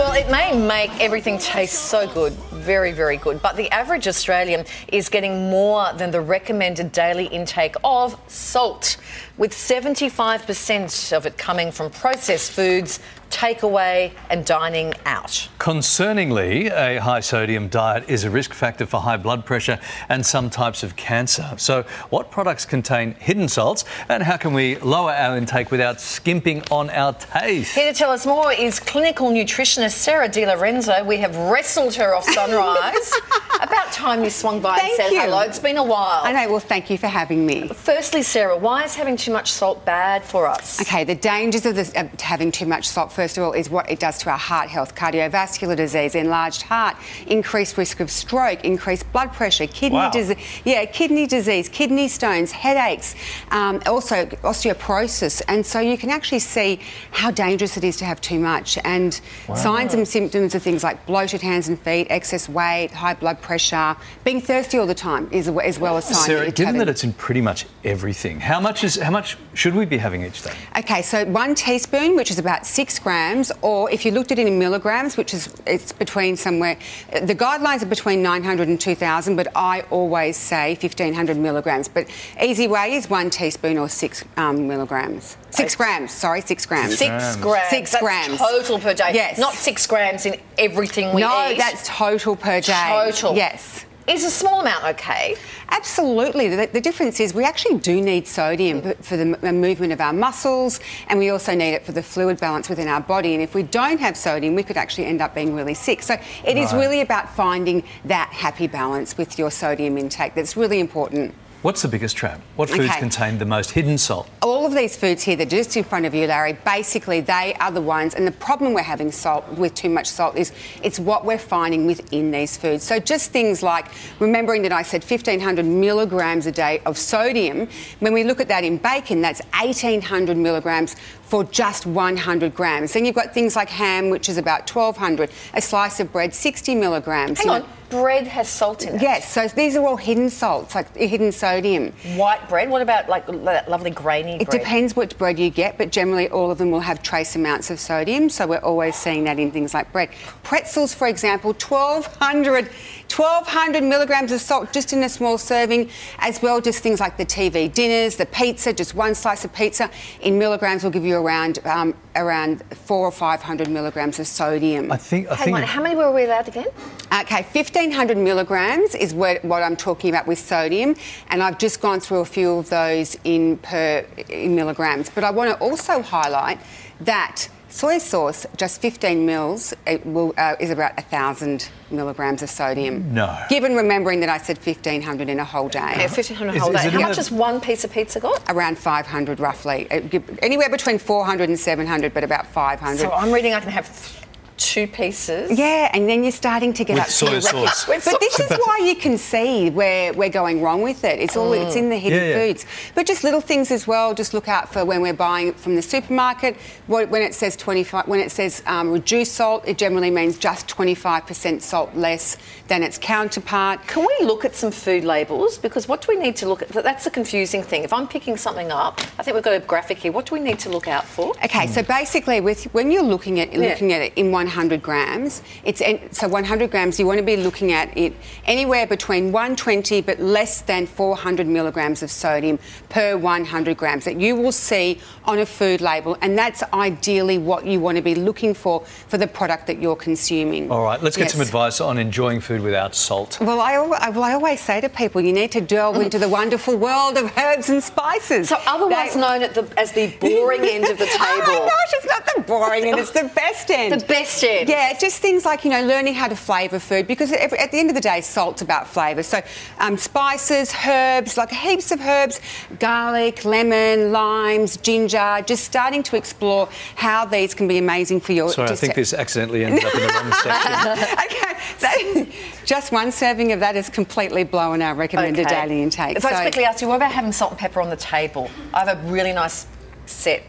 Well, it may make everything taste so good, very, very good, but the average Australian is getting more than the recommended daily intake of salt, with 75% of it coming from processed foods, takeaway, and dining out. Concerningly, a high sodium diet is a risk factor for high blood pressure and some types of cancer. So, what products contain hidden salts and how can we lower our intake without skimping on our taste? Here to tell us more is clinical nutritionist Sarah Di Lorenzo. We have wrestled her off sunrise. About time you swung by Thank and said you. hello. It's been a while. I know, well, thank you for having me. Firstly, Sarah, why is having too much salt bad for us? Okay, the dangers of, this, of having too much salt, first of all, is what it does to our heart health, cardiovascular disease, enlarged heart, increased risk of stroke, increased blood pressure, kidney Wow. disease, yeah, kidney disease, kidney stones, headaches, um, also osteoporosis. And so you can actually see how dangerous it is to have too much. And signs and symptoms of things like bloated hands and feet, excess weight, high blood pressure, being thirsty all the time is as well as signs. Sarah, you're given having- that it's in pretty much everything, how much is how much should we be having each day? Okay, so one teaspoon, which is about six grams, or if you looked at it in milligrams, which is it's between somewhere. The guidelines are between 900 and 2,000, but I always say 1,500 milligrams. But easy way is one teaspoon or six um, milligrams. Six grams. Sorry, six grams. Six grams. Six That's grams. Total per day. Yes. Not six grams in everything we no, eat. No, that's total per day. total. Yes. Is a small amount okay? Absolutely. The, the difference is we actually do need sodium for the m- movement of our muscles, and we also need it for the fluid balance within our body. And if we don't have sodium, we could actually end up being really sick. So it is Right. really about finding that happy balance with your sodium intake. That's really important. What's the biggest trap? What foods Okay. contain the most hidden salt? all of these foods here that are just in front of you, Larry, basically they are the ones, and the problem we're having salt with too much salt is it's what we're finding within these foods. So just things like remembering that I said 1500 milligrams a day of sodium. When we look at that in bacon, that's 1800 milligrams for just 100 grams. Then you've got things like ham, which is about 1200. A slice of bread, 60 milligrams. Hang on. know- Bread has salt in it. Yes, so these are all hidden salts, like hidden sodium. White bread. What about like that lovely grainy It bread? depends which bread you get, but generally all of them will have trace amounts of sodium, so we're always seeing that in things like bread. Pretzels, for example, 1200, 1200 milligrams of salt just in a small serving, as well just things like the TV dinners, the pizza, just one slice of pizza in milligrams will give you around um, around four or 500 milligrams of sodium. I think I Hang think on. How many were we allowed again? Okay, 1500 milligrams is what, what I'm talking about with sodium, and I've just gone through a few of those in per in milligrams. But I want to also highlight that soy sauce, just 15 mils, it will, uh, is about 1,000 milligrams of sodium. No. Given remembering that I said 1500 in a whole day. Yeah, 1500 Is- whole is day. it How much the- has one piece of pizza got? Around 500 roughly. It Anywhere between 400 and 700, but about 500. So I'm reading I can have th- two pieces. Yeah, and then you're starting to get With up to soy your sauce. With But this is why you can see where we're going wrong with it. It's all it's in the hidden Yeah, yeah. foods. But just little things as well. Just look out for when we're buying it from the supermarket. When it says 25, when it says um, reduced salt, it generally means just 25% salt less than its counterpart. Can we look at some food labels? Because what do we need to look at? That's the confusing thing. If I'm picking something up, I think we've got a graphic here. What do we need to look out for? Okay, so basically, with when you're looking at looking at it in 100 grams, it's en- so 100 grams. You want to be looking at it anywhere between 120 but less than 400 milligrams of sodium per 100 grams that you will see on a food label, and that's ideally what you want to be looking for for the product that you're consuming. All right, let's get some advice on enjoying food without salt. Well I, I- well, I always say to people, you need to delve into the wonderful world of herbs and spices. So otherwise They- known at the, as the boring end of the table. Oh my gosh, it's not the boring end, it's the best end. The best end. Yeah, just things like, you know, learning how to flavour food because every, at the end of the day, salt's about flavour. So um, spices, herbs, like heaps of herbs, garlic, lemon, limes, ginger, just starting to explore how these can be amazing for your... Sorry, I think to- this accidentally ended up in the wrong section. okay, that- just one serving of that has completely blown our recommended Okay. daily intake. If I just quickly ask you, what about having salt and pepper on the table? I have a really nice set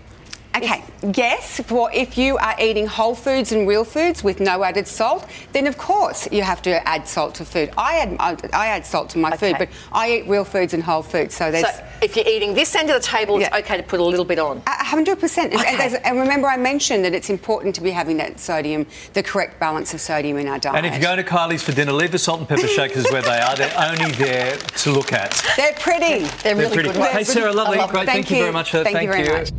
Okay, yes, for if you are eating whole foods and real foods with no added salt, then of course you have to add salt to food. I add I add salt to my Okay. food, but I eat real foods and whole foods, so there's. So if you're eating this end of the table, it's okay to put a little bit on. A hundred percent, And- and Okay. and remember, I mentioned that it's important to be having that sodium, the correct balance of sodium in our diet. And if you're going to Kylie's for dinner, leave the salt and pepper shakers where they are. They're only there to look at. they're pretty. They're really pretty. good. Hey, Sarah, lovely. Love Great. them. Thank, you very much. uh, Thank you very much.